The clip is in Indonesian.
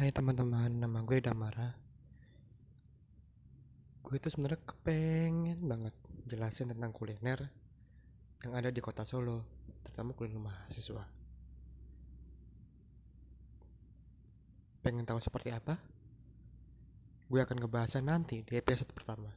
Hai teman-teman, nama gue Damara. Gue tuh sebenarnya kepengen banget jelasin tentang kuliner yang ada di kota Solo, terutama kuliner mahasiswa. Pengen tahu seperti apa? Gue akan ngebahasnya nanti di episode pertama.